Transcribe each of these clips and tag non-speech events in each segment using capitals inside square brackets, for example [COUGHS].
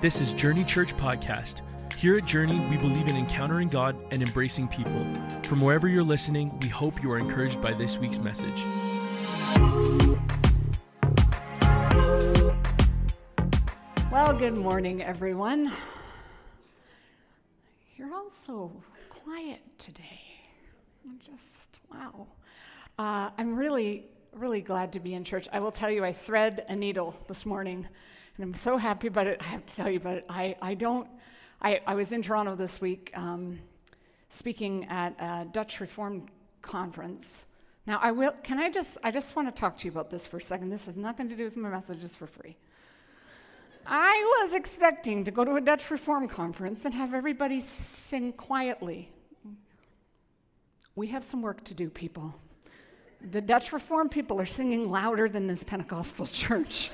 This is Journey Church Podcast. Here at Journey, we believe in encountering God and embracing people. From wherever you're listening, we hope you are encouraged by this week's message. Well, good morning, everyone. You're all so quiet today. I'm just, wow. Uh, I'm really, really glad to be in church. I will tell you, I thread a needle this morning, and I'm so happy about it. I have to tell you about it. I, I don't, I, I was in Toronto this week um, speaking at a Dutch Reformed conference. Now, I will, can I just, I just want to talk to you about this for a second. This has nothing to do with my message, it's for free. I was expecting to go to a Dutch Reform conference and have everybody sing quietly. We have some work to do, people. The Dutch Reform people are singing louder than this Pentecostal [LAUGHS] church.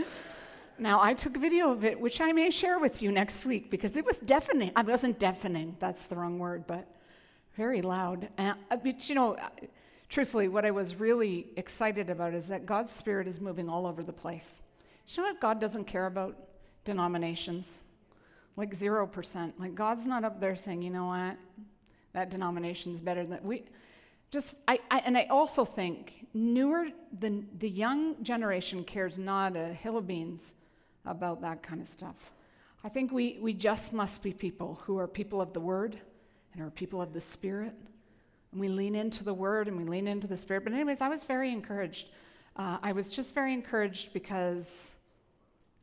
Now, I took a video of it, which I may share with you next week because it was deafening. I wasn't deafening, that's the wrong word, but very loud. Uh, but you know, truthfully, what I was really excited about is that God's Spirit is moving all over the place. You know what God doesn't care about? denominations. Like 0%. Like God's not up there saying, you know what, that denomination's better than we. Just, I, I, and I also think newer, the, the young generation cares not a hill of beans about that kind of stuff. I think we, we just must be people who are people of the Word and are people of the Spirit. And we lean into the Word and we lean into the Spirit. But, anyways, I was very encouraged. Uh, I was just very encouraged because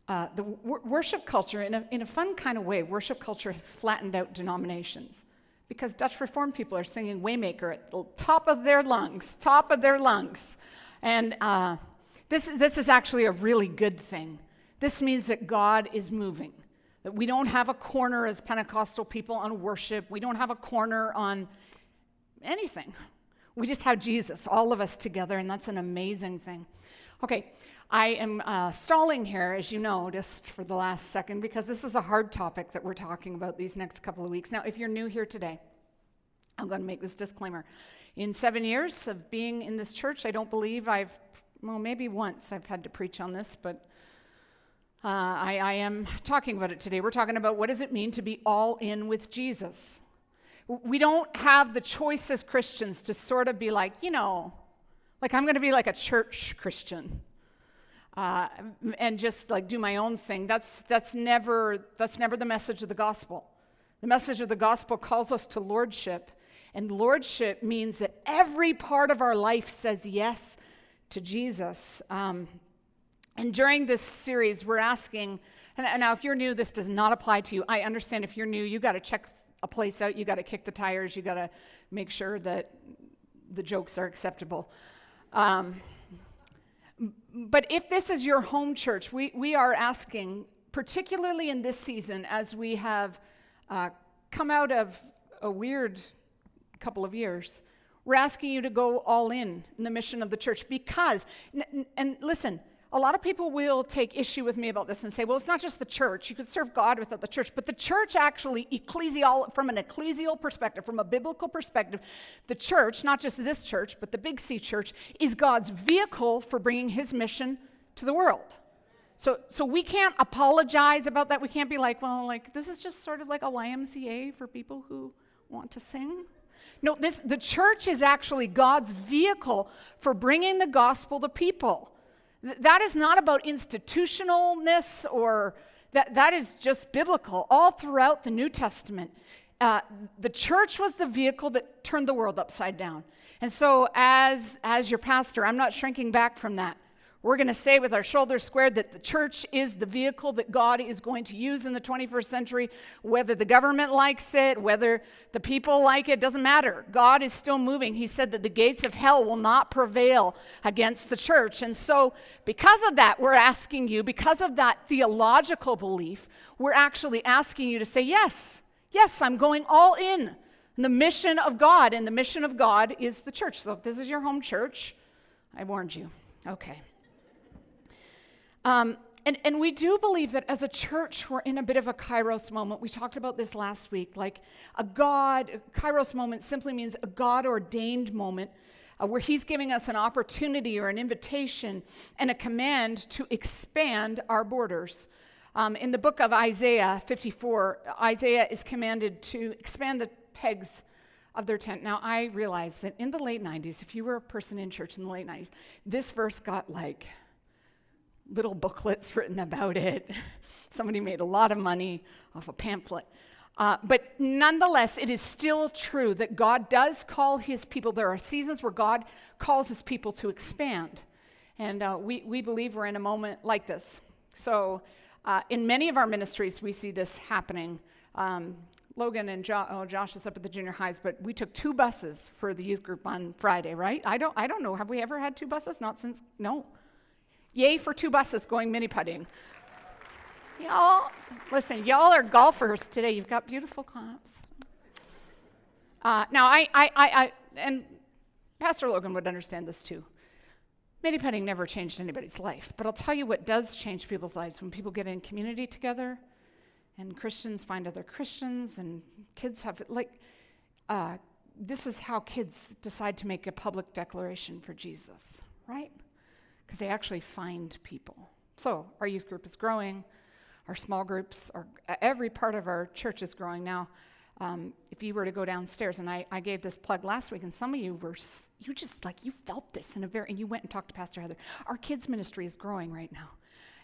uh, the w- worship culture, in a, in a fun kind of way, worship culture has flattened out denominations because Dutch Reformed people are singing Waymaker at the top of their lungs, top of their lungs. And uh, this, this is actually a really good thing. This means that God is moving, that we don't have a corner as Pentecostal people on worship, we don't have a corner on anything. We just have Jesus, all of us together, and that's an amazing thing. Okay, I am uh, stalling here, as you know, just for the last second, because this is a hard topic that we're talking about these next couple of weeks. Now, if you're new here today, I'm going to make this disclaimer. In seven years of being in this church, I don't believe I've, well, maybe once I've had to preach on this, but uh, I, I am talking about it today. We're talking about what does it mean to be all in with Jesus. We don't have the choice as Christians to sort of be like, you know, like I'm going to be like a church Christian uh, and just like do my own thing. That's, that's, never, that's never the message of the gospel. The message of the gospel calls us to lordship, and lordship means that every part of our life says yes to Jesus. Um, and during this series, we're asking, and now if you're new, this does not apply to you. I understand if you're new, you got to check a place out, you got to kick the tires, you got to make sure that the jokes are acceptable. Um, but if this is your home church, we, we are asking, particularly in this season, as we have uh, come out of a weird couple of years, we're asking you to go all in in the mission of the church because, and, and listen, a lot of people will take issue with me about this and say, well, it's not just the church. You could serve God without the church. But the church actually, ecclesial, from an ecclesial perspective, from a biblical perspective, the church, not just this church, but the Big C church, is God's vehicle for bringing his mission to the world. So, so we can't apologize about that. We can't be like, well, like, this is just sort of like a YMCA for people who want to sing. No, this, the church is actually God's vehicle for bringing the gospel to people. That is not about institutionalness or that, that is just biblical. All throughout the New Testament, uh, the church was the vehicle that turned the world upside down. And so, as, as your pastor, I'm not shrinking back from that. We're going to say with our shoulders squared that the church is the vehicle that God is going to use in the 21st century. Whether the government likes it, whether the people like it, doesn't matter. God is still moving. He said that the gates of hell will not prevail against the church. And so, because of that, we're asking you, because of that theological belief, we're actually asking you to say, Yes, yes, I'm going all in. the mission of God, and the mission of God is the church. So, if this is your home church, I warned you. Okay. Um, and, and we do believe that as a church, we're in a bit of a kairos moment. We talked about this last week. Like a God, kairos moment simply means a God ordained moment uh, where He's giving us an opportunity or an invitation and a command to expand our borders. Um, in the book of Isaiah 54, Isaiah is commanded to expand the pegs of their tent. Now, I realize that in the late 90s, if you were a person in church in the late 90s, this verse got like little booklets [LAUGHS] written about it. Somebody made a lot of money off a pamphlet. Uh, but nonetheless, it is still true that God does call his people. There are seasons where God calls his people to expand. And uh, we, we believe we're in a moment like this. So, uh, in many of our ministries, we see this happening. Um, Logan and jo- oh, Josh is up at the junior highs, but we took two buses for the youth group on Friday, right? I don't, I don't know. Have we ever had two buses? Not since, no. Yay for two buses going mini putting. Y'all, listen, y'all are golfers today. You've got beautiful claps. Uh, now, I, I, I, I, and Pastor Logan would understand this too. Mini putting never changed anybody's life, but I'll tell you what does change people's lives when people get in community together and Christians find other Christians and kids have, like, uh, this is how kids decide to make a public declaration for Jesus, right? Because they actually find people. So our youth group is growing, our small groups are, every part of our church is growing now. Um, if you were to go downstairs, and I, I, gave this plug last week, and some of you were, you just like, you felt this in a very, and you went and talked to Pastor Heather. Our kids' ministry is growing right now.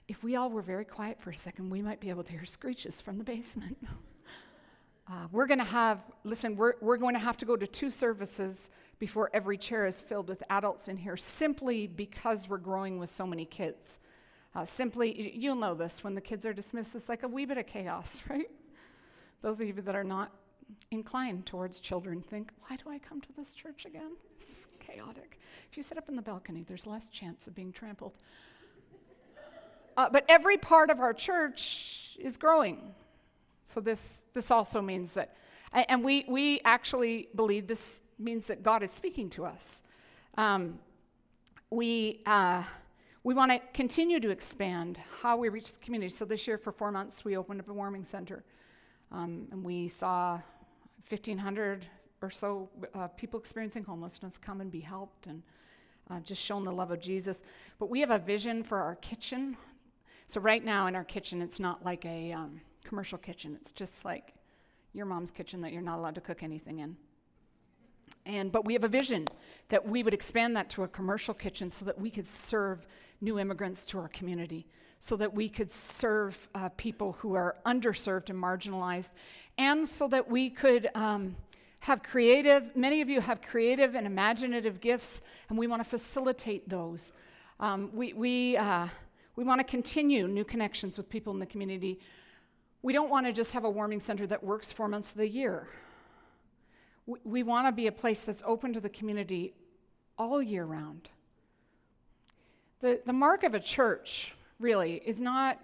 If we all were very quiet for a second, we might be able to hear screeches from the basement. [LAUGHS] uh, we're going to have, listen, we're, we're going to have to go to two services before every chair is filled with adults in here simply because we're growing with so many kids. Uh, simply, you'll know this when the kids are dismissed, it's like a wee bit of chaos, [LAUGHS] right? Those of you that are not inclined towards children think, why do I come to this church again? It's chaotic. If you sit up in the balcony, there's less chance of being trampled. Uh, but every part of our church is growing. So this, this also means that, and we, we actually believe this means that God is speaking to us. Um, we, uh, we want to continue to expand how we reach the community. So this year, for four months, we opened up a warming center. Um, and we saw 1,500 or so uh, people experiencing homelessness come and be helped and uh, just shown the love of Jesus. But we have a vision for our kitchen. So, right now in our kitchen, it's not like a um, commercial kitchen, it's just like your mom's kitchen that you're not allowed to cook anything in. And, but we have a vision that we would expand that to a commercial kitchen so that we could serve new immigrants to our community, so that we could serve uh, people who are underserved and marginalized, and so that we could um, have creative, many of you have creative and imaginative gifts, and we want to facilitate those. Um, we we, uh, we want to continue new connections with people in the community. We don't want to just have a warming center that works four months of the year. We, want to be a place that's open to the community all year round. The, the mark of a church, really, is not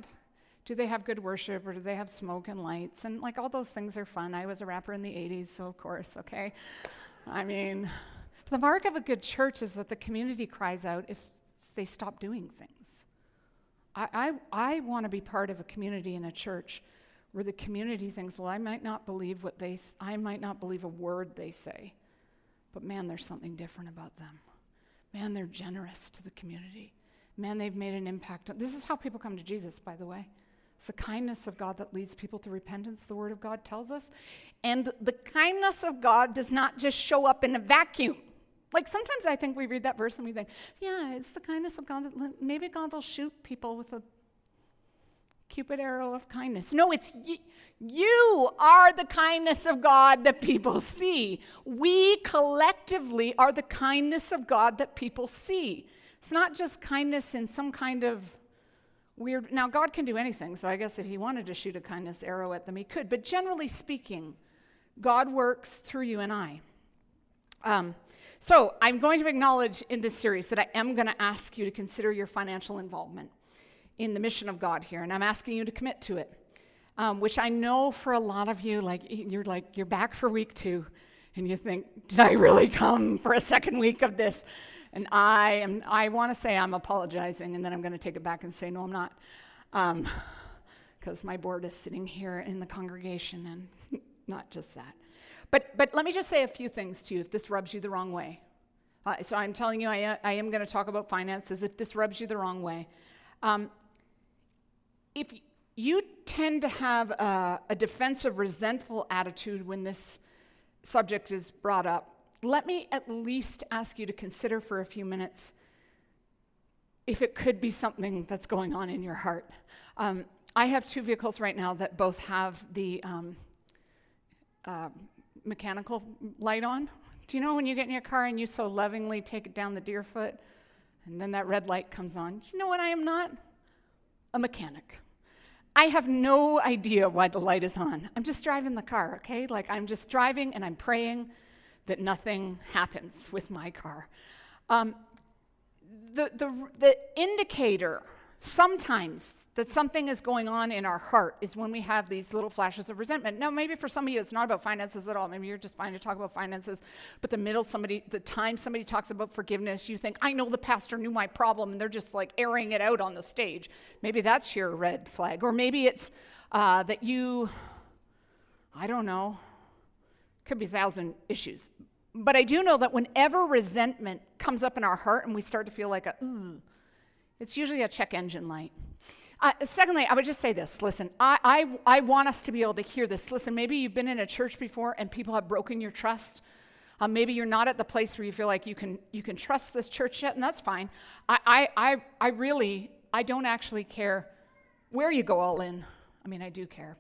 do they have good worship or do they have smoke and lights? And like all those things are fun. I was a rapper in the 80s, so of course, okay? I mean, the mark of a good church is that the community cries out if they stop doing things. I, I, I want to be part of a community in a church where the community thinks, well, I might not believe what they, th- I might not believe a word they say, but man, there's something different about them. Man, they're generous to the community. Man, they've made an impact. This is how people come to Jesus, by the way. It's the kindness of God that leads people to repentance, the Word of God tells us. And the kindness of God does not just show up in a vacuum. Like sometimes I think we read that verse and we think, yeah, it's the kindness of God that maybe God will shoot people with a cupid arrow of kindness. No, it's y- you are the kindness of God that people see. We collectively are the kindness of God that people see. It's not just kindness in some kind of weird. Now, God can do anything, so I guess if He wanted to shoot a kindness arrow at them, He could. But generally speaking, God works through you and I. Um, so, I'm going to acknowledge in this series that I am going to ask you to consider your financial involvement in the mission of God here, and I'm asking you to commit to it. Um, which I know for a lot of you, like you're like you're back for week two, and you think, did I really come for a second week of this? And I am, I want to say I'm apologizing, and then I'm going to take it back and say, no, I'm not. Because um, my board is sitting here in the congregation, and [LAUGHS] not just that. But, but let me just say a few things to you if this rubs you the wrong way. Uh, so I'm telling you, I, I am going to talk about finances if this rubs you the wrong way. Um, if you tend to have a, a defensive, resentful attitude when this subject is brought up. Let me at least ask you to consider for a few minutes if it could be something that's going on in your heart. Um, I have two vehicles right now that both have the um, uh, mechanical light on. Do you know when you get in your car and you so lovingly take it down the Deerfoot and then that red light comes on? You know what I am not? A mechanic. I have no idea why the light is on. I'm just driving the car, okay? Like I'm just driving and I'm praying that nothing happens with my car. Um, the, the, the indicator sometimes that something is going on in our heart is when we have these little flashes of resentment. Now, maybe for some of you, it's not about finances at all. Maybe you're just fine to talk about finances. But the middle, somebody, the time somebody talks about forgiveness, you think, I know the pastor knew my problem, and they're just like airing it out on the stage. Maybe that's your red flag. Or maybe it's uh, that you, I don't know, could be a thousand issues. But I do know that whenever resentment comes up in our heart and we start to feel like a, it's usually a check engine light. Uh, secondly, I would just say this listen, I, I, I want us to be able to hear this. Listen, maybe you've been in a church before and people have broken your trust. Um, maybe you're not at the place where you feel like you can, you can trust this church yet, and that's fine. I, I, I, I really, I don't actually care where you go all in. I mean, I do care.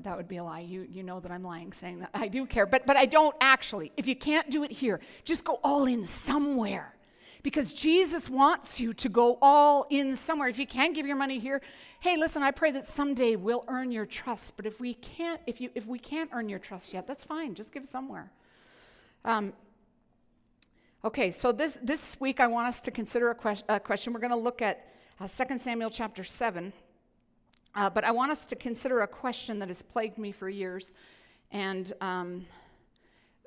That would be a lie. You, you know that I'm lying saying that. I do care, but, but I don't actually. If you can't do it here, just go all in somewhere because Jesus wants you to go all in somewhere. If you can't give your money here, hey, listen, I pray that someday we'll earn your trust. But if we can't, if you if we can't earn your trust yet, that's fine. Just give somewhere. Um, okay, so this this week I want us to consider a, que- a question. We're going to look at uh, 2 Samuel chapter 7. Uh, but I want us to consider a question that has plagued me for years. And um,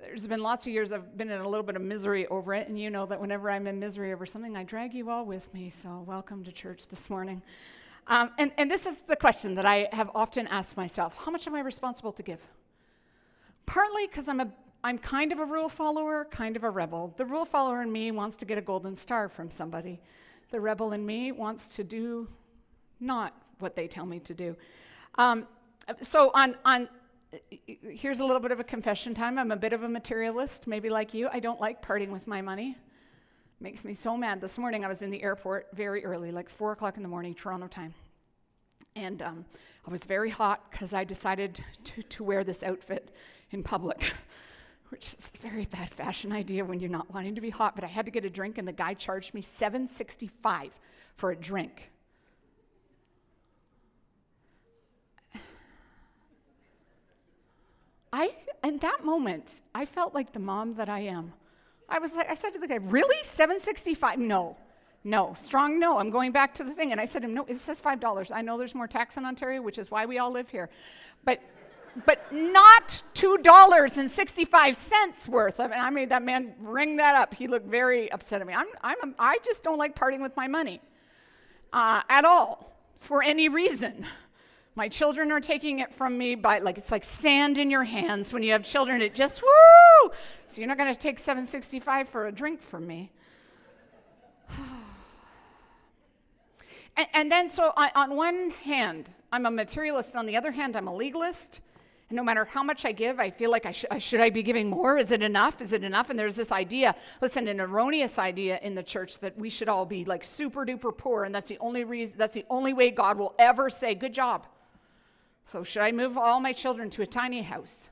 there's been lots of years I've been in a little bit of misery over it, and you know that whenever I'm in misery over something, I drag you all with me. So, welcome to church this morning. Um, and, and this is the question that I have often asked myself How much am I responsible to give? Partly because I'm, a, I'm kind of a rule follower, kind of a rebel. The rule follower in me wants to get a golden star from somebody, the rebel in me wants to do not what they tell me to do. Um, so, on, on here's a little bit of a confession time. I'm a bit of a materialist, maybe like you. I don't like parting with my money. Makes me so mad. This morning I was in the airport very early, like four o'clock in the morning, Toronto time. And um, I was very hot because I decided to, to wear this outfit in public, [LAUGHS] which is a very bad fashion idea when you're not wanting to be hot. But I had to get a drink, and the guy charged me 7.65 for a drink. I, in that moment, I felt like the mom that I am. I was like, I said to the guy, really? 765? No. No. Strong no. I'm going back to the thing. And I said to him, no, it says $5. I know there's more tax in Ontario, which is why we all live here. But but not $2.65 worth of it. I made that man ring that up. He looked very upset at me. I'm, I'm I just don't like parting with my money uh, at all for any reason. My children are taking it from me by like it's like sand in your hands when you have children. It just woo. So you're not going to take 765 for a drink from me. [SIGHS] and, and, then so on, on one hand, I'm a materialist. And on the other hand, I'm a legalist. And no matter how much I give, I feel like I sh- should I be giving more? Is it enough? Is it enough? And there's this idea, listen, an erroneous idea in the church that we should all be like super duper poor, and that's the only reason. That's the only way God will ever say, "Good job." So, should I move all my children to a tiny house?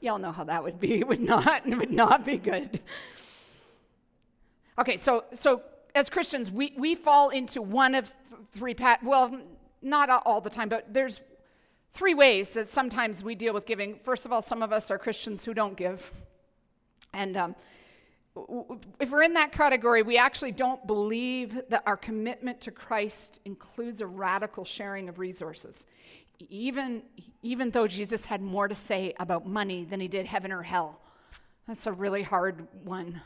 Y'all know how that would be. [LAUGHS] It would not, it would not be good. Okay, so so as Christians, we, we fall into one of three pat well, not all the time, but there's three ways that sometimes we deal with giving. First of all, some of us are Christians who don't give. And um, if we're in that category, we actually don't believe that our commitment to Christ includes a radical sharing of resources. Even, even though Jesus had more to say about money than he did heaven or hell. That's a really hard one.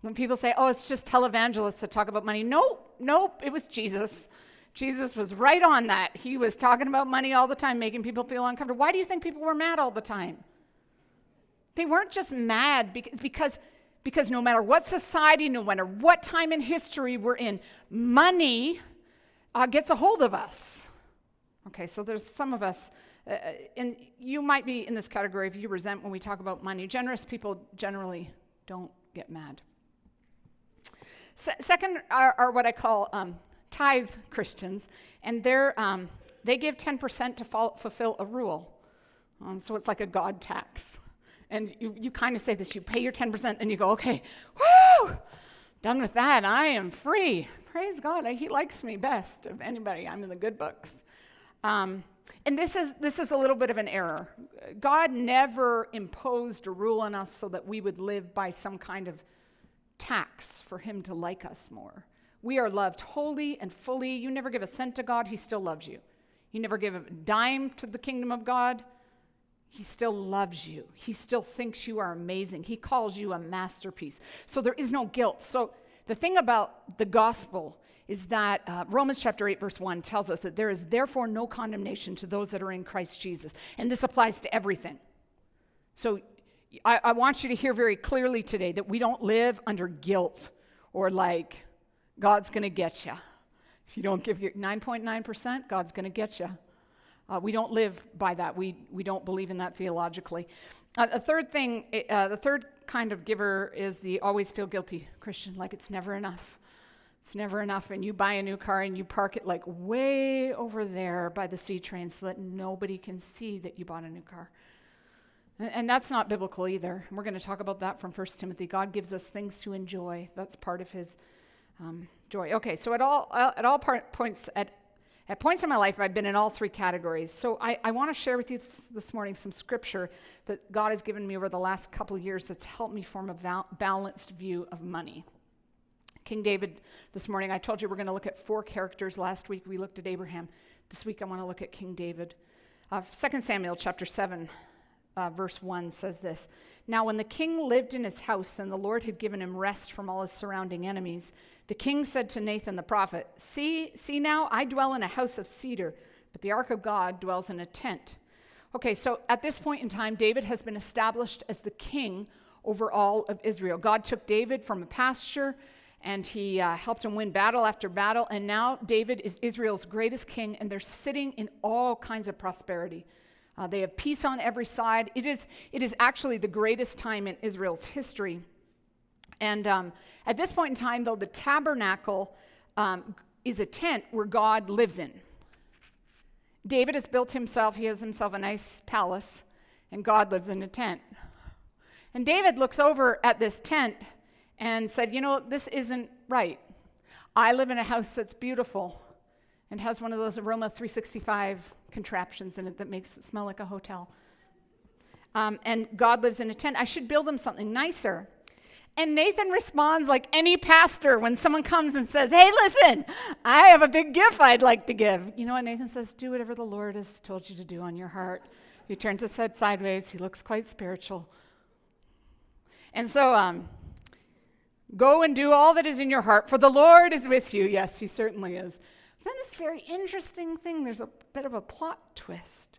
When people say, oh, it's just televangelists that talk about money, nope, nope, it was Jesus. Jesus was right on that. He was talking about money all the time, making people feel uncomfortable. Why do you think people were mad all the time? They weren't just mad because Because no matter what society, no matter what time in history we're in, money uh, gets a hold of us. Okay, so there's some of us, uh, uh, and you might be in this category if you resent when we talk about money. Generous people generally don't get mad. Se- second are, are, what I call um, tithe Christians, and they're, um, they give 10% to follow, fulfill a rule. Um, so it's like a God tax. And you, you kind of say this you pay your 10%, and you go, okay, whoo, done with that. I am free. Praise God. He likes me best of anybody. I'm in the good books. Um, and this is, this is a little bit of an error. God never imposed a rule on us so that we would live by some kind of tax for Him to like us more. We are loved wholly and fully. You never give a cent to God, He still loves you. You never give a dime to the kingdom of God, He still loves you. He still thinks you are amazing. He calls you a masterpiece. So there is no guilt. So the thing about the gospel is that uh, Romans chapter 8, verse 1 tells us that there is therefore no condemnation to those that are in Christ Jesus. And this applies to everything. So I, I want you to hear very clearly today that we don't live under guilt or like God's going to get you. If you don't give your 9.9%, God's going to get you. Uh, we don't live by that. We, we don't believe in that theologically. Uh, the third thing, uh, the third kind of giver is the always feel guilty Christian, like it's never enough. It's never enough. And you buy a new car and you park it like way over there by the C train so that nobody can see that you bought a new car. And, that's not biblical either. we're going to talk about that from 1 Timothy. God gives us things to enjoy. That's part of his um, joy. Okay, so at all, uh, at all points, at, at points in my life, I've been in all three categories. So I, I want to share with you this, this, morning some scripture that God has given me over the last couple of years that's helped me form a val- balanced view of money. King David, this morning, I told you we're going to look at four characters. Last week we looked at Abraham. This week I want to look at King David. Uh, 2 Samuel chapter 7, uh, verse 1 says this Now, when the king lived in his house and the Lord had given him rest from all his surrounding enemies, the king said to Nathan the prophet, See, see now, I dwell in a house of cedar, but the ark of God dwells in a tent. Okay, so at this point in time, David has been established as the king over all of Israel. God took David from a pasture and he uh, helped him win battle after battle. And now David is Israel's greatest king, and they're sitting in all kinds of prosperity. Uh, they have peace on every side. It is, it is actually the greatest time in Israel's history. And um, at this point in time, though, the tabernacle um, is a tent where God lives in. David has built himself, he has himself a nice palace, and God lives in a tent. And David looks over at this tent and said, You know, this isn't right. I live in a house that's beautiful and has one of those Aroma 365 contraptions in it that makes it smell like a hotel. Um, and God lives in a tent. I should build him something nicer. And Nathan responds like any pastor when someone comes and says, Hey, listen, I have a big gift I'd like to give. You know what Nathan says? Do whatever the Lord has told you to do on your heart. He turns his head sideways. He looks quite spiritual. And so, um, go and do all that is in your heart, for the Lord is with you. Yes, he certainly is. Then this very interesting thing, there's a bit of a plot twist.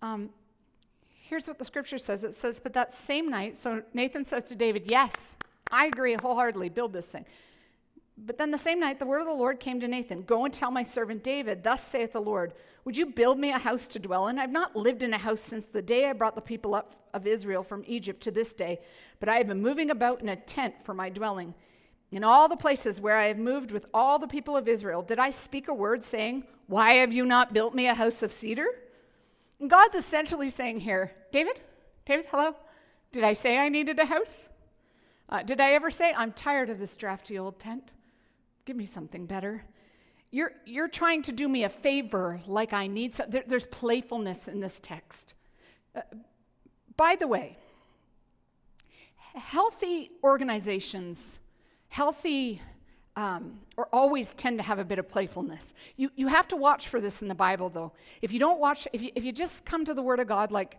Um, here's what the scripture says it says, But that same night, so Nathan says to David, Yes, I agree wholeheartedly, build this thing. But then the same night, the word of the Lord came to Nathan Go and tell my servant David, Thus saith the Lord, Would you build me a house to dwell in? I've not lived in a house since the day I brought the people up of Israel from Egypt to this day, but I have been moving about in a tent for my dwelling. In all the places where I have moved with all the people of Israel, did I speak a word saying, Why have you not built me a house of cedar? And God's essentially saying here, David, David, hello? Did I say I needed a house? Uh, did I ever say, I'm tired of this drafty old tent? Give me something better. You're, you're trying to do me a favor like I need some. There, there's playfulness in this text. Uh, by the way, healthy organizations, healthy um, or always tend to have a bit of playfulness. You, you have to watch for this in the Bible, though. If you don't watch, if you, if you just come to the Word of God like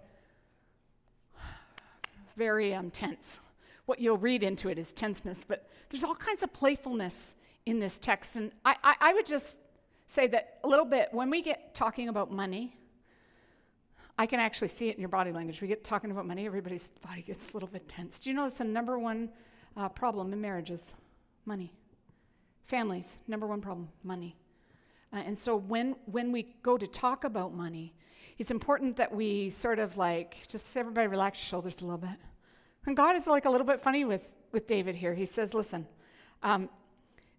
very um, tense, what you'll read into it is tenseness, but there's all kinds of playfulness in this text. And I, I, I would just say that a little bit when we get talking about money, I can actually see it in your body language. We get talking about money, everybody's body gets a little bit tense. Do you know it's the number one uh, problem in marriages? Money. Families, number one problem, money. Uh, and so when, when we go to talk about money, it's important that we sort of like just everybody relax your shoulders a little bit. And God is like a little bit funny with, with David here. He says, Listen, um,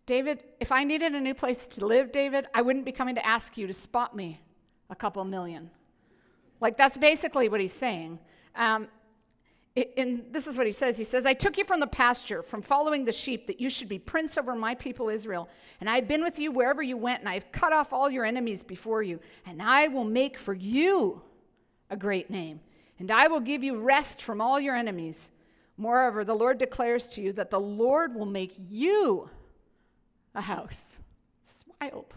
David, if I needed a new place to live, David, I wouldn't be coming to ask you to spot me a couple million. Like, that's basically what he's saying. Um, and this is what he says He says, I took you from the pasture, from following the sheep, that you should be prince over my people Israel. And I've been with you wherever you went, and I've cut off all your enemies before you. And I will make for you a great name, and I will give you rest from all your enemies. Moreover, the Lord declares to you that the Lord will make you a house. This is wild.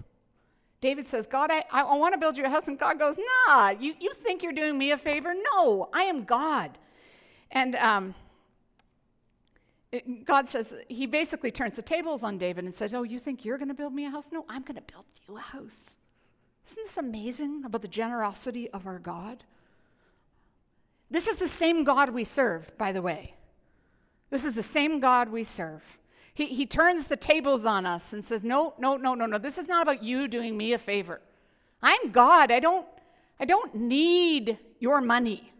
David says, God, I, I want to build you a house. And God goes, Nah, you, you think you're doing me a favor? No, I am God. And um, God says, He basically turns the tables on David and says, Oh, you think you're going to build me a house? No, I'm going to build you a house. Isn't this amazing about the generosity of our God? This is the same God we serve, by the way. This is the same God we serve. He, he turns the tables on us and says, No, no, no, no, no. This is not about you doing me a favor. I'm God. I don't, I don't need your money.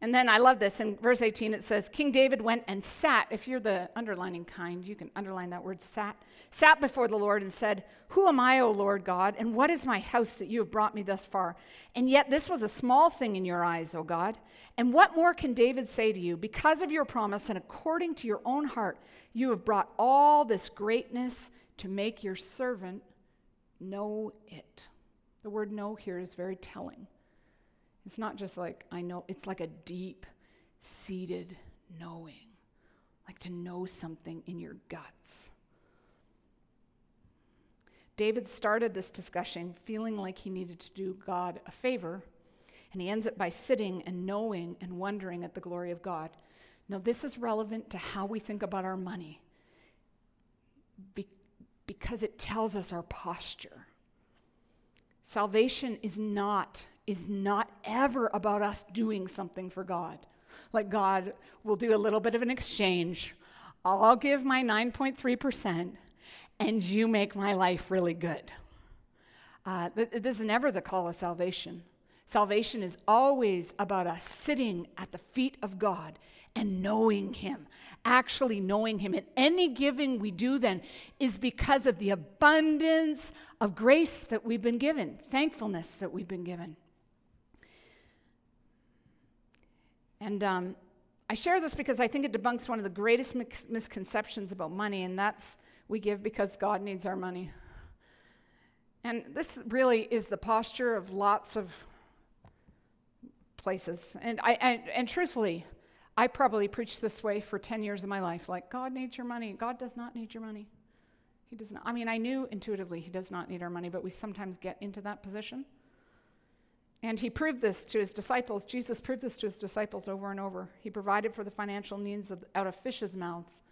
And then I love this. In verse 18, it says, King David went and sat. If you're the underlining kind, you can underline that word sat. Sat before the Lord and said, Who am I, O Lord God? And what is my house that you have brought me thus far? And yet this was a small thing in your eyes, O God. And what more can David say to you? Because of your promise and according to your own heart, you have brought all this greatness to make your servant know it. The word know here is very telling. It's not just like, I know, it's like a deep seated knowing, like to know something in your guts. David started this discussion feeling like he needed to do God a favor, and he ends it by sitting and knowing and wondering at the glory of God. Now, this is relevant to how we think about our money be- because it tells us our posture. Salvation is not is not ever about us doing something for God. Like God will do a little bit of an exchange. I'll give my 9.3% and you make my life really good. Uh, this is never the call of salvation. Salvation is always about us sitting at the feet of God and knowing Him, actually knowing Him. And any giving we do then is because of the abundance of grace that we've been given, thankfulness that we've been given. And um, I share this because I think it debunks one of the greatest misconceptions about money, and that's we give because God needs our money. And this really is the posture of lots of places. And, I, and, and truthfully, I probably preached this way for 10 years of my life like, God needs your money. God does not need your money. He does not. I mean, I knew intuitively he does not need our money, but we sometimes get into that position. And he proved this to his disciples. Jesus proved this to his disciples over and over. He provided for the financial needs of, out of fishes' mouths.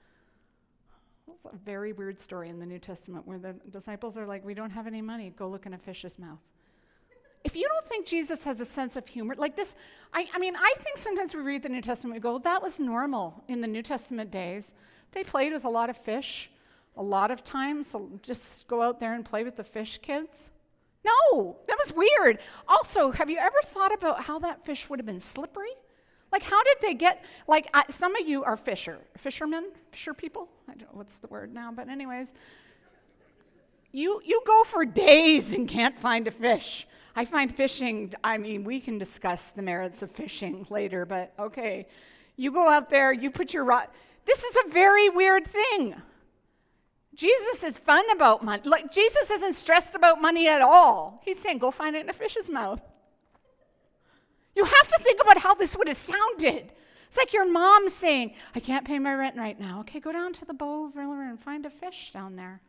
That's a very weird story in the New Testament where the disciples are like, We don't have any money. Go look in a fish's mouth. If you don't think Jesus has a sense of humor, like this, I, I mean, I think sometimes we read the New Testament, we go, well, that was normal in the New Testament days. They played with a lot of fish a lot of times. So just go out there and play with the fish kids. No, that was weird. Also, have you ever thought about how that fish would have been slippery? Like, how did they get, like, I, some of you are fisher, fishermen, fisher people. I don't know what's the word now, but, anyways, you, you go for days and can't find a fish. I find fishing, I mean, we can discuss the merits of fishing later, but okay. You go out there, you put your rod. This is a very weird thing. Jesus is fun about money. Like, Jesus isn't stressed about money at all. He's saying, go find it in a fish's mouth. You have to think about how this would have sounded. It's like your mom saying, I can't pay my rent right now. Okay, go down to the Bow River and find a fish down there.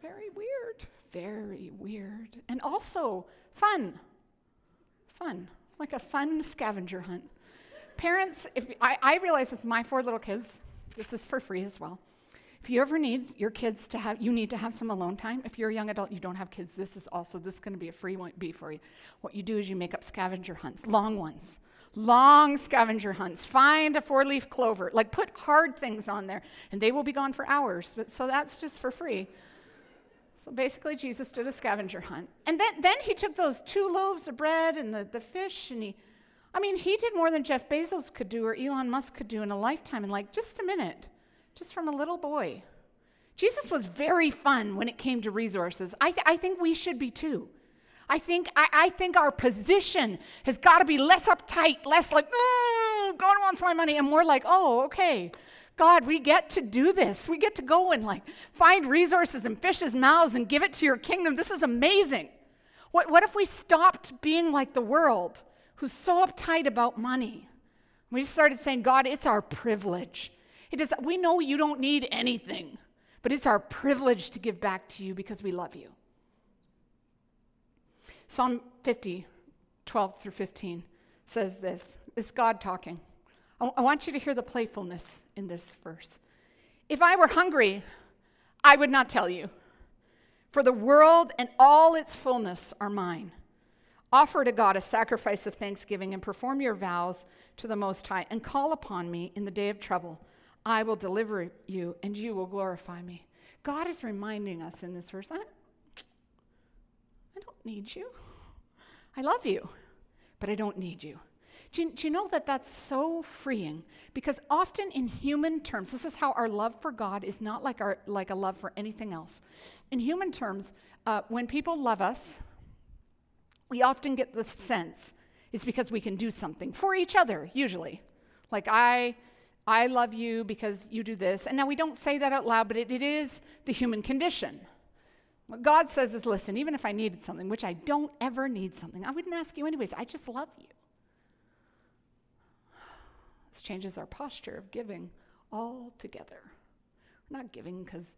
Very weird. Very weird. And also fun. Fun. Like a fun scavenger hunt. Parents, if I, I realize with my four little kids, this is for free as well. If you ever need your kids to have, you need to have some alone time. If you're a young adult, you don't have kids, this is also, this is going to be a free one be for you. What you do is you make up scavenger hunts, long ones, long scavenger hunts. Find a four leaf clover, like put hard things on there, and they will be gone for hours. But, so that's just for free. So basically, Jesus did a scavenger hunt. And then, then he took those two loaves of bread and the, the fish, and he, I mean, he did more than Jeff Bezos could do or Elon Musk could do in a lifetime in like just a minute, just from a little boy. Jesus was very fun when it came to resources. I, th- I think we should be too. I think, I, I think our position has got to be less uptight, less like, oh, God wants my money, and more like, oh, okay, God, we get to do this. We get to go and like find resources and fish's mouths and give it to your kingdom. This is amazing. What, what if we stopped being like the world who's so uptight about money? We just started saying, God, it's our privilege. We know you don't need anything, but it's our privilege to give back to you because we love you. Psalm 50, 12 through 15 says this it's God talking. I want you to hear the playfulness in this verse. If I were hungry, I would not tell you, for the world and all its fullness are mine. Offer to God a sacrifice of thanksgiving and perform your vows to the Most High, and call upon me in the day of trouble. I will deliver you, and you will glorify me. God is reminding us in this verse I, I don't need you. I love you, but I don't need you. Do you, do you, know that that's so freeing? Because often in human terms, this is how our love for God is not like, our, like a love for anything else. In human terms, uh, when people love us, we often get the sense it's because we can do something for each other, usually. Like, I, I love you because you do this. And now we don't say that out loud, but it, it is the human condition. What God says is listen, even if I needed something, which I don't ever need something, I wouldn't ask you anyways. I just love you. This changes our posture of giving altogether. We're not giving because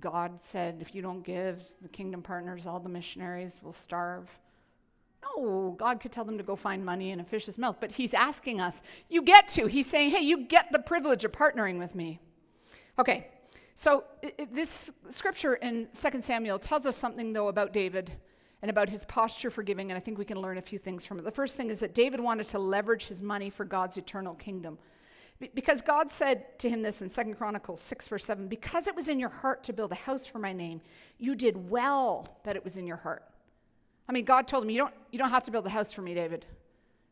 God said, if you don't give, the kingdom partners, all the missionaries will starve. No, God could tell them to go find money in a fish's mouth, but He's asking us, you get to. He's saying, hey, you get the privilege of partnering with me. Okay, so it, this scripture in 2 Samuel tells us something, though, about David and about his posture for giving, and I think we can learn a few things from it. The first thing is that David wanted to leverage his money for God's eternal kingdom. Because God said to him this in 2 Chronicles 6, verse 7 Because it was in your heart to build a house for my name, you did well that it was in your heart. I mean, God told him, You don't, you don't have to build a house for me, David.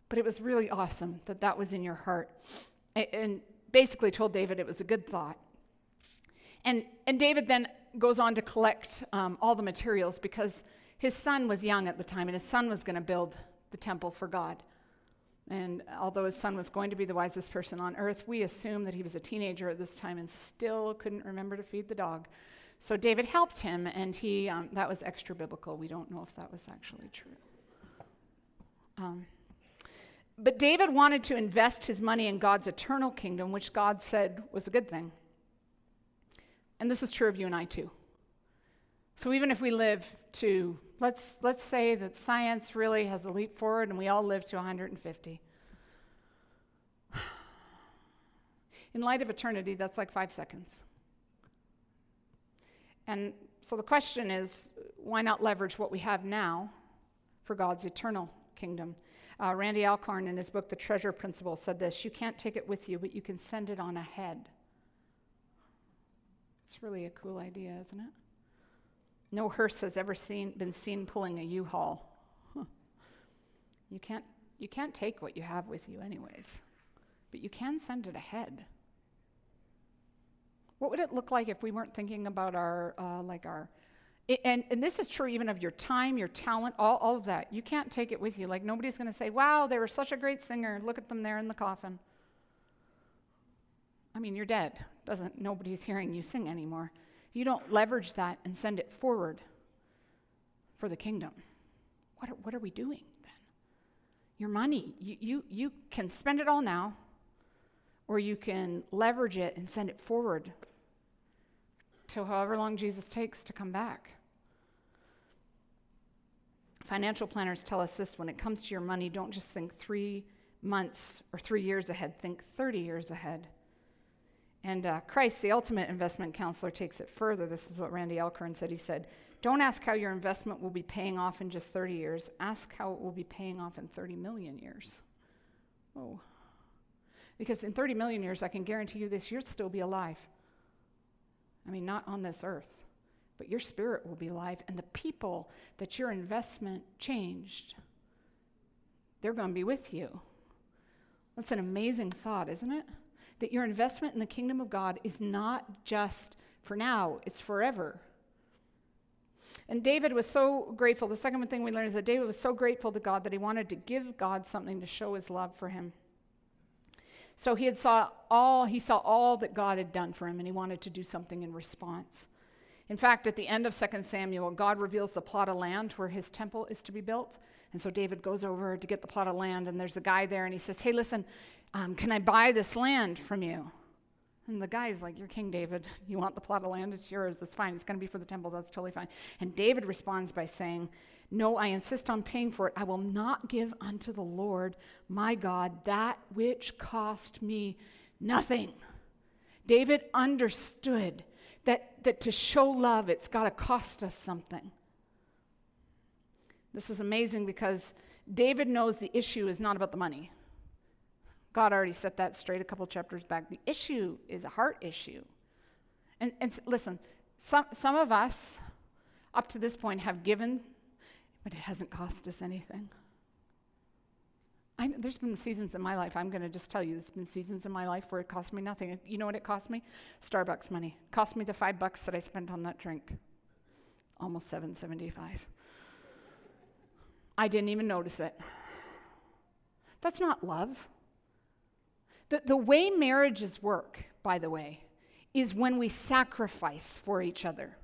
But it was really awesome that that was in your heart. And basically told David it was a good thought. And, and David then goes on to collect um, all the materials because his son was young at the time, and his son was going to build the temple for God. And although his son was going to be the wisest person on earth, we assume that he was a teenager at this time and still couldn't remember to feed the dog. So David helped him, and he um, that was extra biblical. We don't know if that was actually true. Um, but David wanted to invest his money in God's eternal kingdom, which God said was a good thing. And this is true of you and I too. So even if we live to let's let's say that science really has a leap forward and we all live to 150. [SIGHS] In light of eternity, that's like 5 seconds. And so the question is why not leverage what we have now for God's eternal kingdom? Uh, Randy Alcorn, in his book, The Treasure Principle, said this You can't take it with you, but you can send it on ahead. It's really a cool idea, isn't it? No hearse has ever seen, been seen pulling a U-Haul. Huh. You, can't, you can't take what you have with you, anyways, but you can send it ahead. What would it look like if we weren't thinking about our, uh, like our, and, and this is true even of your time, your talent, all, all of that. You can't take it with you. Like nobody's going to say, wow, they were such a great singer. Look at them there in the coffin. I mean, you're dead. Doesn't nobody's hearing you sing anymore. You don't leverage that and send it forward for the kingdom. What are, what are we doing then? Your money, you, you, you can spend it all now, or you can leverage it and send it forward till however long Jesus takes to come back. Financial planners tell us this when it comes to your money, don't just think three months or three years ahead, think 30 years ahead And uh, Christ, the ultimate investment counselor, takes it further. This is what Randy Alcorn said. He said, Don't ask how your investment will be paying off in just 30 years, ask how it will be paying off in 30 million years. Oh. Because in 30 million years, I can guarantee you this, you'll still be alive. I mean, not on this earth, but your spirit will be alive, and the people that your investment changed, they're going to be with you. That's an amazing thought, isn't it? that your investment in the kingdom of God is not just for now, it's forever. And David was so grateful. The second thing we learn is that David was so grateful to God that he wanted to give God something to show his love for him. So he had saw all he saw all that God had done for him and he wanted to do something in response. In fact, at the end of 2 Samuel, God reveals the plot of land where his temple is to be built. And so David goes over to get the plot of land, and there's a guy there, and he says, Hey, listen, um, Can I buy this land from you? And the guy's like, You're King David. You want the plot of land? It's yours. It's fine. It's going to be for the temple. That's totally fine. And David responds by saying, No, I insist on paying for it. I will not give unto the Lord my God that which cost me nothing. David understood that, that to show love, it's got to cost us something. This is amazing because David knows the issue is not about the money. God already set that straight a couple chapters back. The issue is a heart issue. And, and listen, some, some of us up to this point have given, but it hasn't cost us anything. I, there's been seasons in my life, I'm going to just tell you, there's been seasons in my life where it cost me nothing. You know what it cost me? Starbucks money. Cost me the five bucks that I spent on that drink. Almost 775. I didn't even notice it. That's not love. The, the way marriages work, by the way, is when we sacrifice for each other.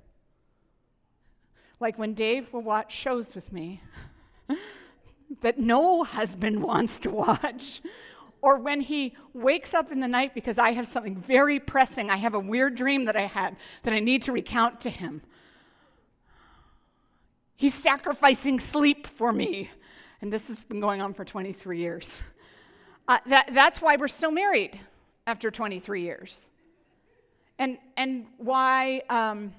Like when Dave will watch shows with me [LAUGHS] that no husband wants to watch, or when he wakes up in the night because I have something very pressing, I have a weird dream that I had that I need to recount to him. He's sacrificing sleep for me. And this has been going on for 23 years. Uh, that, that's why we're still married after 23 years. And, and why, um,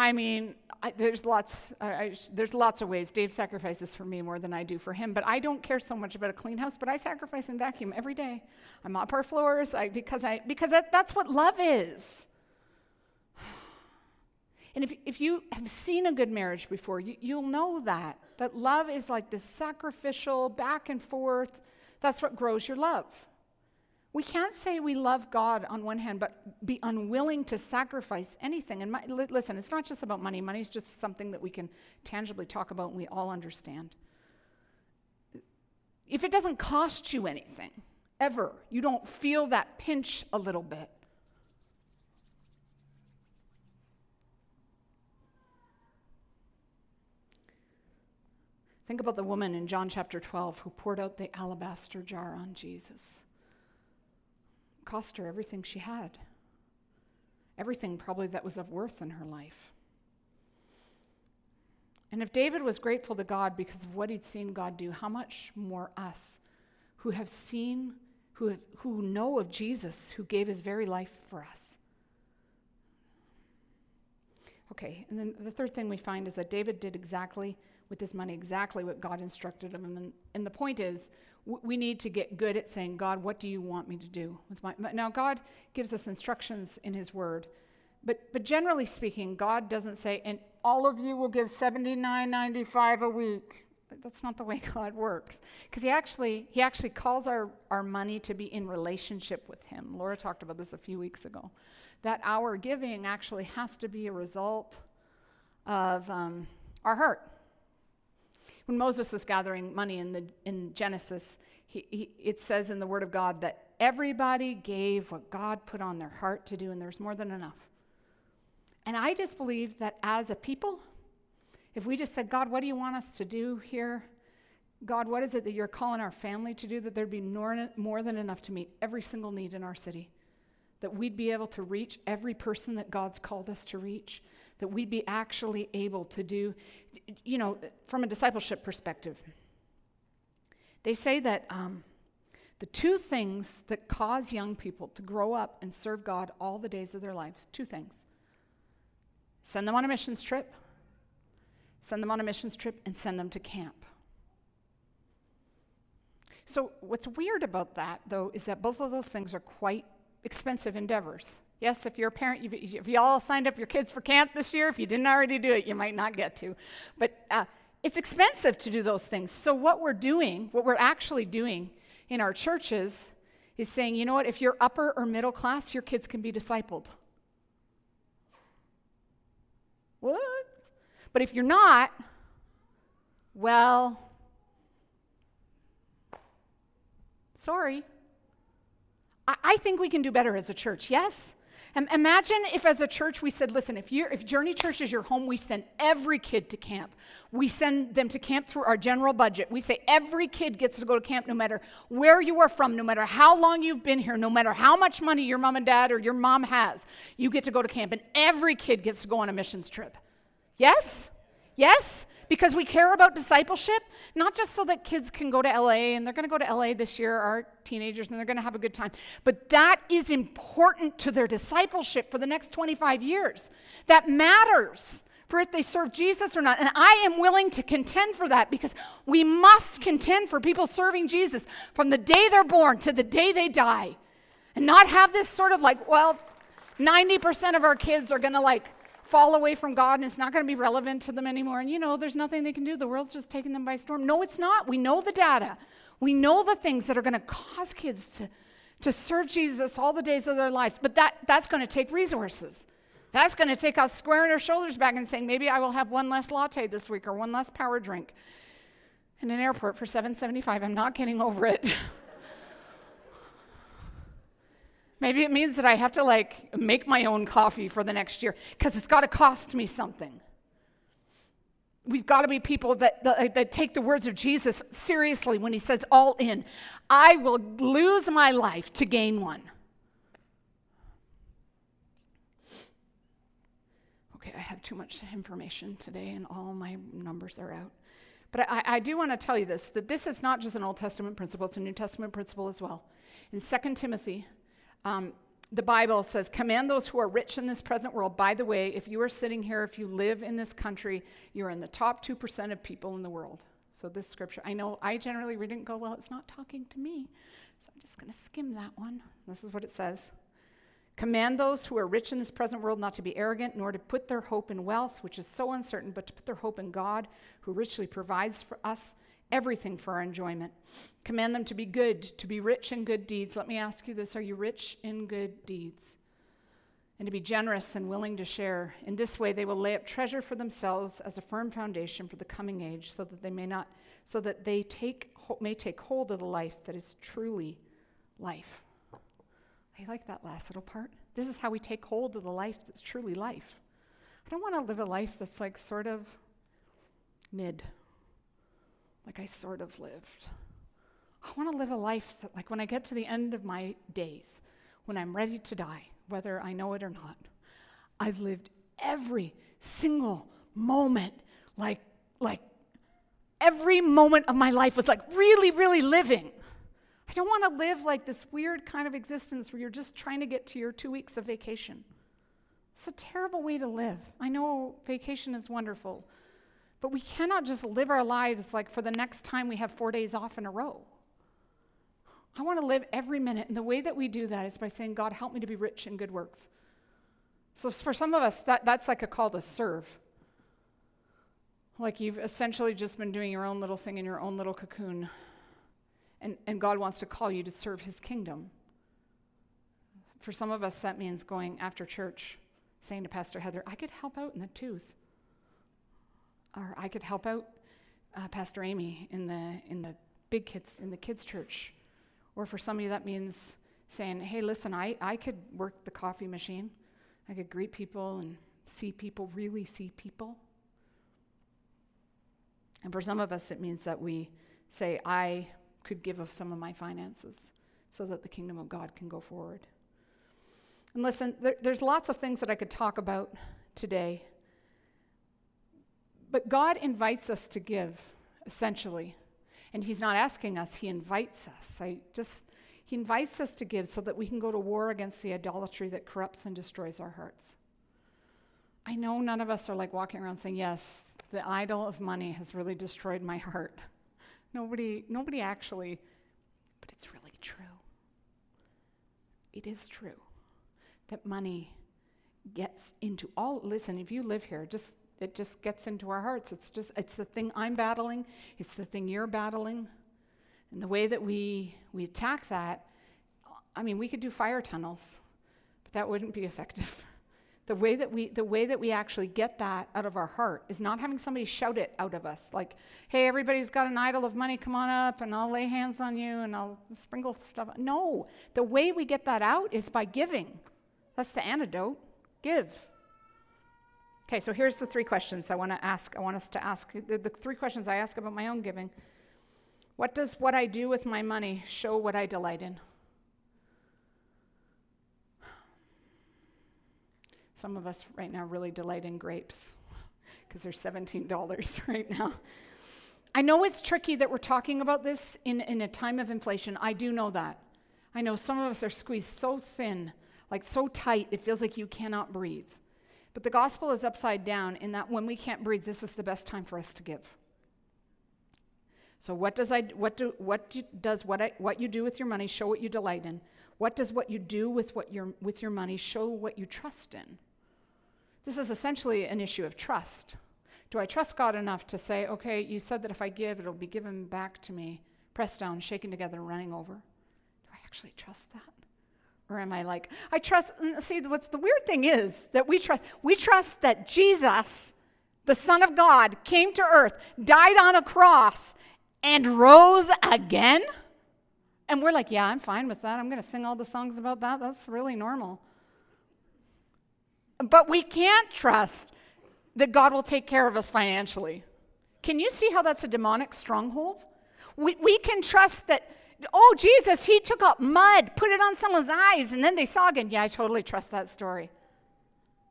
I mean, I, there's, lots, I, there's lots of ways. Dave sacrifices for me more than I do for him, but I don't care so much about a clean house, but I sacrifice and vacuum every day. I mop our floors I, because, I, because that, that's what love is. [SIGHS] And if, if you have seen a good marriage before, you, you'll know that. That love is like this sacrificial, back and forth, that's what grows your love. We can't say we love God on one hand, but be unwilling to sacrifice anything. And my, listen, it's not just about money. Money is just something that we can tangibly talk about and we all understand. If it doesn't cost you anything, ever, you don't feel that pinch a little bit. Think about the woman in John chapter 12 who poured out the alabaster jar on Jesus. Cost her everything she had, everything probably that was of worth in her life. And if David was grateful to God because of what he'd seen God do, how much more us who have seen, who, have, who know of Jesus, who gave his very life for us? Okay, and then the third thing we find is that David did exactly with his money exactly what God instructed him. And, and the point is, we need to get good at saying, God, what do you want me to do with my. Now, God gives us instructions in his word. But, but generally speaking, God doesn't say, and all of you will give $79.95 a week. That's not the way [LAUGHS] God works. Because he actually, he actually calls our, our money to be in relationship with him. Laura talked about this a few weeks ago. That our giving actually has to be a result of um, our heart. When Moses was gathering money in, the, in Genesis, he, he, it says in the Word of God that everybody gave what God put on their heart to do, and there's more than enough. And I just believe that as a people, if we just said, God, what do you want us to do here? God, what is it that you're calling our family to do? That there'd be more, more than enough to meet every single need in our city. That we'd be able to reach every person that God's called us to reach that we'd be actually able to do, you know, from a discipleship perspective. They say that, um, The two things that cause young people to grow up and serve God all the days of their lives two things send them on a missions trip, send them on a missions trip, and send them to camp. So, what's weird about that, though, is that both of those things are quite expensive endeavors. Yes, if you're a parent, if you all signed up your kids for camp this year, if you didn't already do it, you might not get to. But uh, it's expensive to do those things. So, what we're doing, what we're actually doing in our churches, is saying, you know what, if you're upper or middle class, your kids can be discipled. What? But if you're not, well, sorry. I, think we can do better as a church, yes? imagine if, as a church, we said, listen, if, if Journey Church is your home, we send every kid to camp. We send them to camp through our general budget. We say every kid gets to go to camp no matter where you are from, no matter how long you've been here, no matter how much money your mom and dad or your mom has, you get to go to camp. And every kid gets to go on a missions trip. Yes? Yes? Because we care about discipleship, not just so that kids can go to LA, and they're going to go to LA this year, our teenagers, and they're going to have a good time, but that is important to their discipleship for the next 25 years. That matters for if they serve Jesus or not. And I am willing to contend for that because we must contend for people serving Jesus from the day they're born to the day they die. And not have this sort of like, well, 90% of our kids are going to like fall away from God and it's not going to be relevant to them anymore. And you know, there's nothing they can do. The world's just taking them by storm. No, it's not. We know the data. We know the things that are going to cause kids to, to serve Jesus all the days of their lives. But that, that's going to take resources. That's going to take us squaring our shoulders back and saying, maybe I will have one less latte this week or one less power drink in an airport for 775. I'm not getting over it. [LAUGHS] Maybe it means that I have to like make my own coffee for the next year because it's got to cost me something. We've got to be people that, that, that, take the words of Jesus seriously when he says, all in. I will lose my life to gain one. Okay, I have too much information today and all my numbers are out. But I, I do want to tell you this that this is not just an Old Testament principle, it's a New Testament principle as well. In 2 Timothy um, the Bible says, Command those who are rich in this present world. By the way, if you are sitting here, if you live in this country, you're in the top 2% of people in the world. So, this scripture, I know I generally read it and go, Well, it's not talking to me. So, I'm just going to skim that one. This is what it says Command those who are rich in this present world not to be arrogant, nor to put their hope in wealth, which is so uncertain, but to put their hope in God, who richly provides for us everything for our enjoyment. Command them to be good, to be rich in good deeds. Let me ask you this are you rich in good deeds? And to be generous and willing to share. In this way, they will lay up treasure for themselves as a firm foundation for the coming age, so that they may not, so that they take, may take hold of the life that is truly life. I like that last little part. This is how we take hold of the life that's truly life. I don't want to live a life that's like sort of mid like I sort of lived. I want to live a life that, like, when I get to the end of my days, when I'm ready to die, whether I know it or not, I've lived every single moment like, like, every moment of my life was like really, really living. I don't want to live like this weird kind of existence where you're just trying to get to your two weeks of vacation. It's a terrible way to live. I know vacation is wonderful, but we cannot just live our lives like for the next time we have four days off in a row. I want to live every minute. And the way that we do that is by saying, God, help me to be rich in good works. So for some of us, that, that's like a call to serve. Like you've essentially just been doing your own little thing in your own little cocoon. And, and God wants to call you to serve his kingdom. For some of us, that means going after church, saying to Pastor Heather, I could help out in the twos or I could help out uh, Pastor Amy in the in the big kids in the kids church, or for some of you that means saying, "Hey, listen, I I could work the coffee machine, I could greet people and see people, really see people." And for some of us, it means that we say, "I could give of some of my finances so that the kingdom of God can go forward." And listen, there, there's lots of things that I could talk about today. But God invites us to give, essentially. And He's not asking us, He invites us. I just, He invites us to give so that we can go to war against the idolatry that corrupts and destroys our hearts. I know none of us are like walking around saying, Yes, the idol of money has really destroyed my heart. [LAUGHS] Nobody, nobody actually, but it's really true. It is true that money gets into all listen if you live here just it just gets into our hearts. It's just it's the thing i'm battling. It's the thing you're battling. And the way that we we attack that i mean we could do fire tunnels but that wouldn't be effective. [LAUGHS] The way that we the way that we actually get that out of our heart is not having somebody shout it out of us like hey everybody's got an idol of money come on up and i'll lay hands on you and i'll sprinkle stuff. No the way we get that out is by giving. That's the antidote. Give. Okay, so here's the three questions I want to ask. I want us to ask the, the, three questions I ask about my own giving. What does what I do with my money show what I delight in? Some of us right now really delight in grapes because they're $17 [LAUGHS] right now. I know it's tricky that we're talking about this in, in a time of inflation. I do know that. I know some of us are squeezed so thin like so tight, it feels like you cannot breathe. But the gospel is upside down in that when we can't breathe, this is the best time for us to give. So what does I what do what do, does what I, what you do with your money show what you delight in? What does what you do with what your with your money show what you trust in? This is essentially an issue of trust. Do I trust God enough to say, okay, you said that if I give, it'll be given back to me, pressed down, shaken together, running over? Do I actually trust that? Or am I like, I trust, see, what's the weird thing is that we trust, we trust that Jesus, the Son of God, came to earth, died on a cross, and rose again? And we're like, yeah, I'm fine with that. I'm going to sing all the songs about that. That's really normal. But we can't trust that God will take care of us financially. Can you see how that's a demonic stronghold? We, we can trust that oh, Jesus, he took up mud, put it on someone's eyes, and then they saw again. Yeah, I totally trust that story.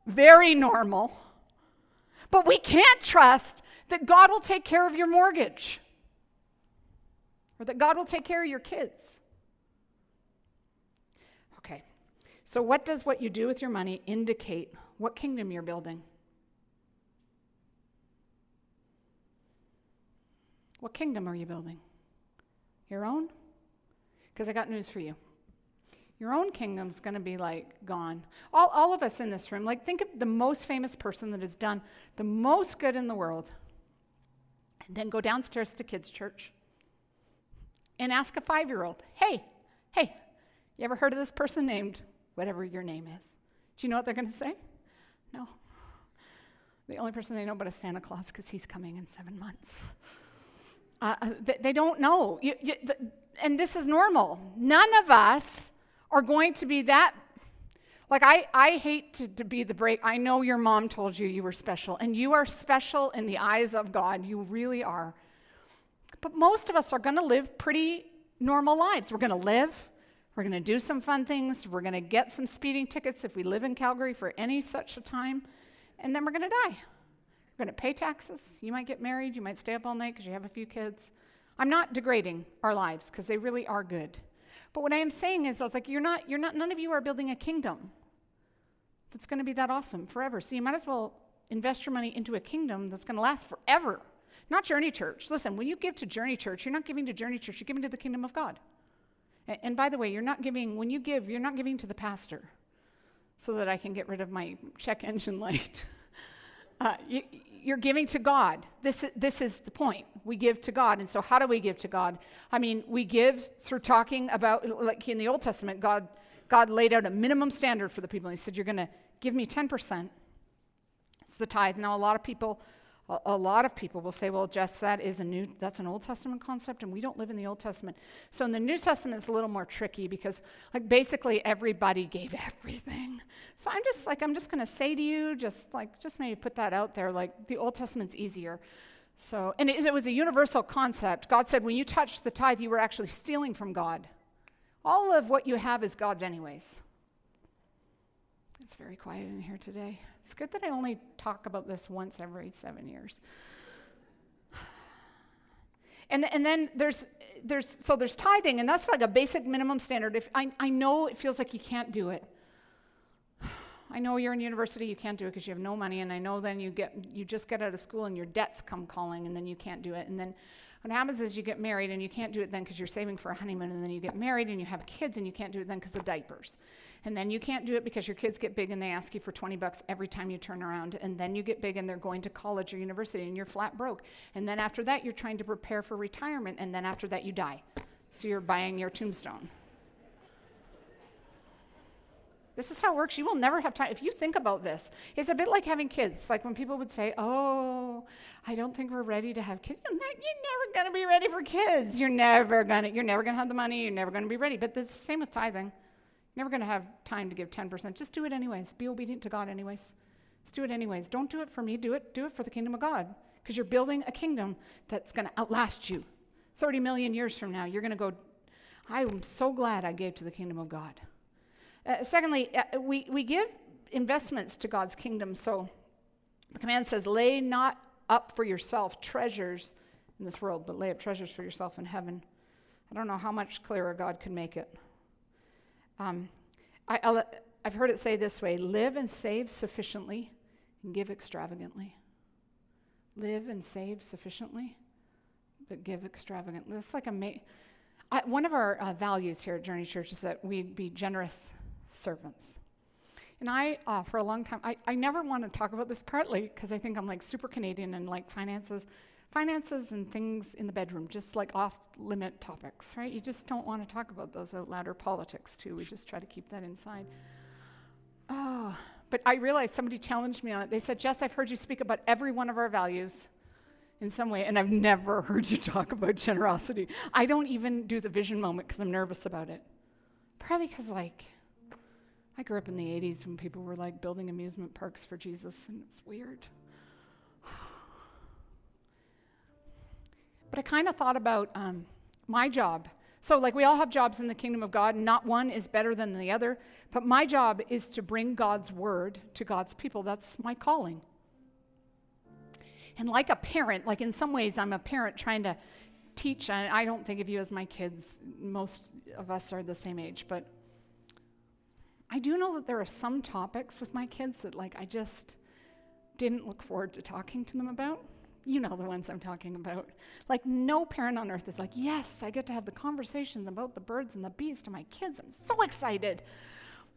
Very normal. But we can't trust that God will take care of your mortgage or that God will take care of your kids. Okay, so what does what you do with your money indicate what kingdom you're building? What kingdom are you building? Your own? Because I got news for you. Your own kingdom's going to be like gone. All, all of us in this room, like think of the most famous person that has done the most good in the world. And then go downstairs to kids' church and ask a five year old, hey, hey, you ever heard of this person named whatever your name is? Do you know what they're going to say? No. The only person they know about is Santa Claus because he's coming in seven months. Uh, uh they, they, don't know. You, you, the, and this is normal. None of us are going to be that. Like, I, I hate to, to be the break. I know your mom told you you were special, and you are special in the eyes of God. You really are. But most of us are going to live pretty normal lives. We're going to live, we're going to do some fun things, we're going to get some speeding tickets if we live in Calgary for any such a time, and then we're going to die. We're going to pay taxes. You might get married, you might stay up all night because you have a few kids. I'm not degrading our lives because they really are good. But what I am saying is, I was like, you're not, you're not, none of you are building a kingdom that's going to be that awesome forever. So you might as well invest your money into a kingdom that's going to last forever. Not Journey Church. Listen, when you give to Journey Church, you're not giving to Journey Church, you're giving to the kingdom of God. And, and by the way, you're not giving, when you give, you're not giving to the pastor so that I can get rid of my check engine light. [LAUGHS] Uh, you, you're giving to God. This, this is the point. We give to God. And so, how do we give to God? I mean, we give through talking about, like in the Old Testament, God, God laid out a minimum standard for the people. He said, You're going to give me 10%. It's the tithe. Now, a lot of people a, lot of people will say, well, Jess, that is a new, that's an Old Testament concept, and we don't live in the Old Testament. So in the New Testament, it's a little more tricky because, like, basically everybody gave [LAUGHS] everything. So I'm just like, I'm just going to say to you, just like, just maybe put that out there, like, the Old Testament's easier. So, and it, it was a universal concept. God said, when you touched the tithe, you were actually stealing from God. All of what you have is God's, anyways. It's very quiet in here today. It's good that I only talk about this once every seven years. [SIGHS] And, and then there's, there's, so there's tithing, and that's like a basic minimum standard. If I, I know it feels like you can't do it. [SIGHS] I know you're in university, you can't do it because you have no money, and I know then you get, you just get out of school and your debts come calling, and then you can't do it. And then what happens is you get married and you can't do it then because you're saving for a honeymoon, and then you get married and you have kids and you can't do it then because of diapers. And then you can't do it because your kids get big and they ask you for 20 bucks every time you turn around. And then you get big and they're going to college or university and you're flat broke. And then after that, you're trying to prepare for retirement. And then after that, you die. So you're buying your tombstone. This is how it works. You will never have time. If you think about this, it's a bit like having kids. Like when people would say, Oh, I don't think we're ready to have kids. You're never going to be ready for kids. You're never going to, you're never going to have the money. You're never going to be ready. But it's the same with tithing. You're never going to have time to give 10%. Just do it anyways. Be obedient to God anyways. Just do it anyways. Don't do it for me. Do it, do it for the kingdom of God. Because you're building a kingdom that's going to outlast you. 30 million years from now, you're going to go, I'm so glad I gave to the kingdom of God. Uh, secondly, uh, we, we give investments to God's kingdom. So the command says, lay not up for yourself treasures in this world, but lay up treasures for yourself in heaven. I don't know how much clearer God could make it. Um, I, have heard it say this way live and save sufficiently and give extravagantly. Live and save sufficiently, but give extravagantly. That's like a ma- I, one of our uh, values here at Journey Church is that we'd be generous servants. And I, uh, for a long time, I, I never want to talk about this partly because I think I'm like super Canadian and like finances, finances and things in the bedroom, just like off limit topics, right? You just don't want to talk about those out loud or politics too. We just try to keep that inside. Oh, but I realized somebody challenged me on it. They said, Jess, I've heard you speak about every one of our values in some way, and I've never [LAUGHS] heard you talk about generosity. I don't even do the vision moment because I'm nervous about it. Probably because, like, I grew up in the 80s when people were like building amusement parks for Jesus, and it's weird. But I kind of thought about um, my job. So, like, we all have jobs in the kingdom of God, and not one is better than the other. But my job is to bring God's word to God's people. That's my calling. And like a parent, like in some ways, I'm a parent trying to teach. I don't think of you as my kids. Most of us are the same age, but I do know that there are some topics with my kids that, like, I just didn't look forward to talking to them about. You know the ones I'm talking about. Like, no parent on earth is like, yes, I get to have the conversations about the birds and the bees to my kids. I'm so excited.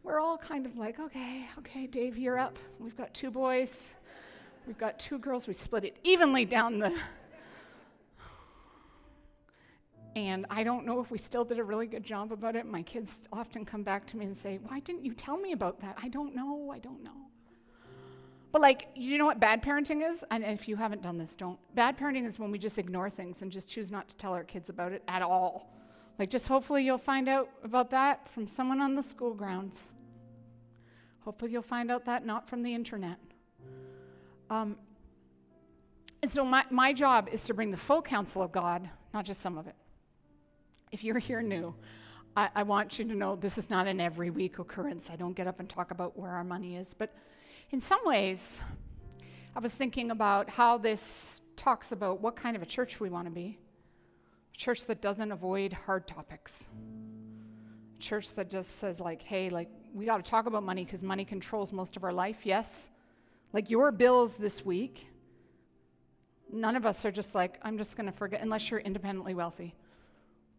We're all kind of like, okay, okay, Dave, you're up. We've got two boys, we've got two girls. We split it evenly down the and I don't know if we still did a really good job about it. My kids often come back to me and say, Why didn't you tell me about that? I don't know. I don't know. But, like, you know what bad parenting is? And if you haven't done this, don't. Bad parenting is when we just ignore things and just choose not to tell our kids about it at all. Like, just hopefully you'll find out about that from someone on the school grounds. Hopefully you'll find out that not from the internet. Um, and so, my, my job is to bring the full counsel of God, not just some of it if you're here new, I, I, want you to know this is not an every week occurrence. I don't get up and talk about where our money is. But in some ways, I was thinking about how this talks about what kind of a church we want to be a church that doesn't avoid hard topics. A church that just says, like, hey, like, we got to talk about money because money controls most of our life, yes. Like, your bills this week, none of us are just like, I'm just going to forget, unless you're independently wealthy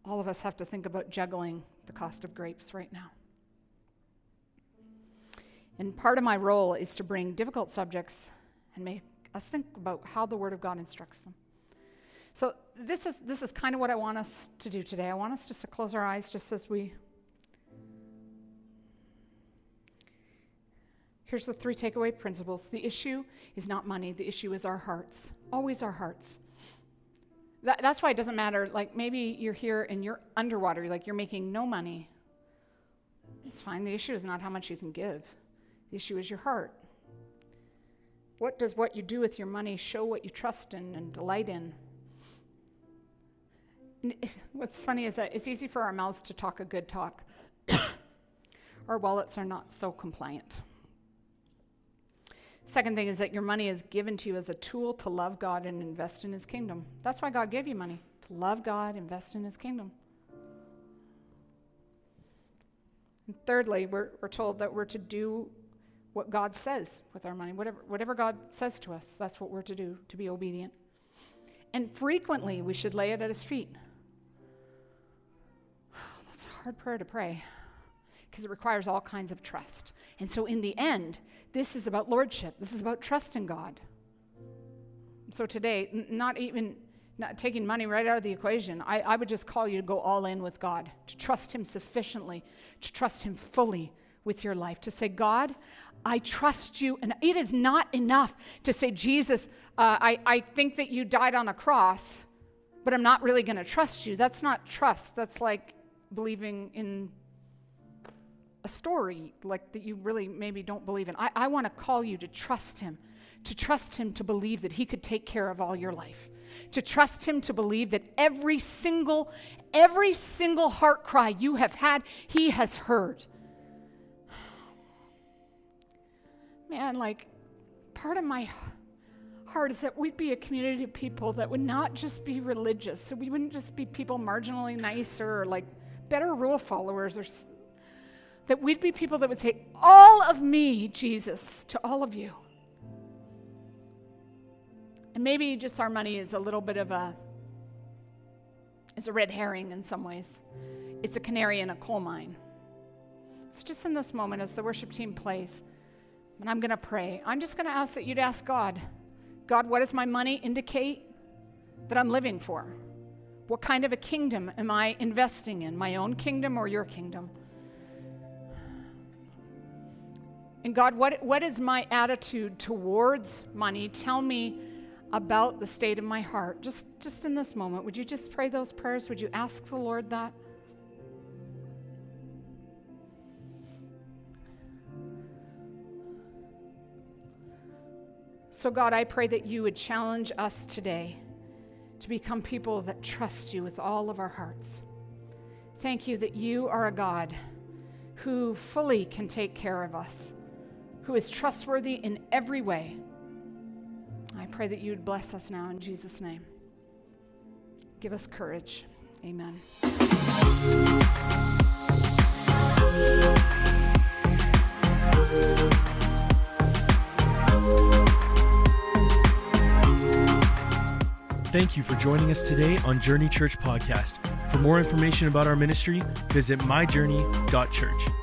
all of us have to think about juggling the cost of grapes right now. And part of my role is to bring difficult subjects and make us think about how the Word of God instructs them. So this is this is kind of what I want us to do today. I want us just to close our eyes just as we Here's the three takeaway principles. The issue is not money, the issue is our hearts. Always our hearts. That, that's why it doesn't matter. Like maybe you're here and you're underwater, like you're making no money. It's fine. The issue is not how much you can give, the issue is your heart. What does what you do with your money show what you trust in and delight in? And [LAUGHS] what's funny is that it's easy for our mouths to talk a good talk. [COUGHS] our wallets are not so compliant. Second thing is that your money is given to you as a tool to love God and invest in His kingdom. That's why God gave you money, to love God, invest in his kingdom. And thirdly, we're, we're told that we're to do what God says with our money. Whatever, whatever God says to us, that's what we're to do, to be obedient. And frequently, we should lay it at his feet. [SIGHS] That's a hard prayer to pray because it requires all kinds of trust. And so, in the end, this is about lordship. This is about trust in God. So, today, n- not even not taking money right out of the equation, I, I would just call you to go all in with God, to trust Him sufficiently, to trust Him fully with your life, to say, God, I trust you. And it is not enough to say, Jesus, uh, I, I think that you died on a cross, but I'm not really going to trust you. That's not trust. That's like believing in a story like that you really maybe don't believe in. I, I want to call you to trust him, to trust him to believe that he could take care of all your life to trust him to believe that every single every single heart cry you have had he has heard man like part of my heart is that we'd be a community of people that would not just be religious so we wouldn't just be people marginally nicer or like better rule followers or that we'd be people that would say all of me jesus to all of you and maybe just our money is a little bit of a it's a red herring in some ways. It's a canary in a coal mine. So just in this moment as the worship team plays, and I'm to pray, I'm just to ask that you'd ask God, God, what does my money indicate that I'm living for? What kind of a kingdom am I investing in? My own kingdom or your kingdom? And God, what, what is my attitude towards money? Tell me about the state of my heart. Just, just in this moment, would you just pray those prayers? Would you ask the Lord that? So, God, I pray that you would challenge us today to become people that trust you with all of our hearts. Thank you that you are a God who fully can take care of us, who is trustworthy in every way. I pray that you would bless us now in Jesus' name. Give us courage. Amen. Thank you for joining us today on Journey Church Podcast. For more information about our ministry, visit myjourney.church.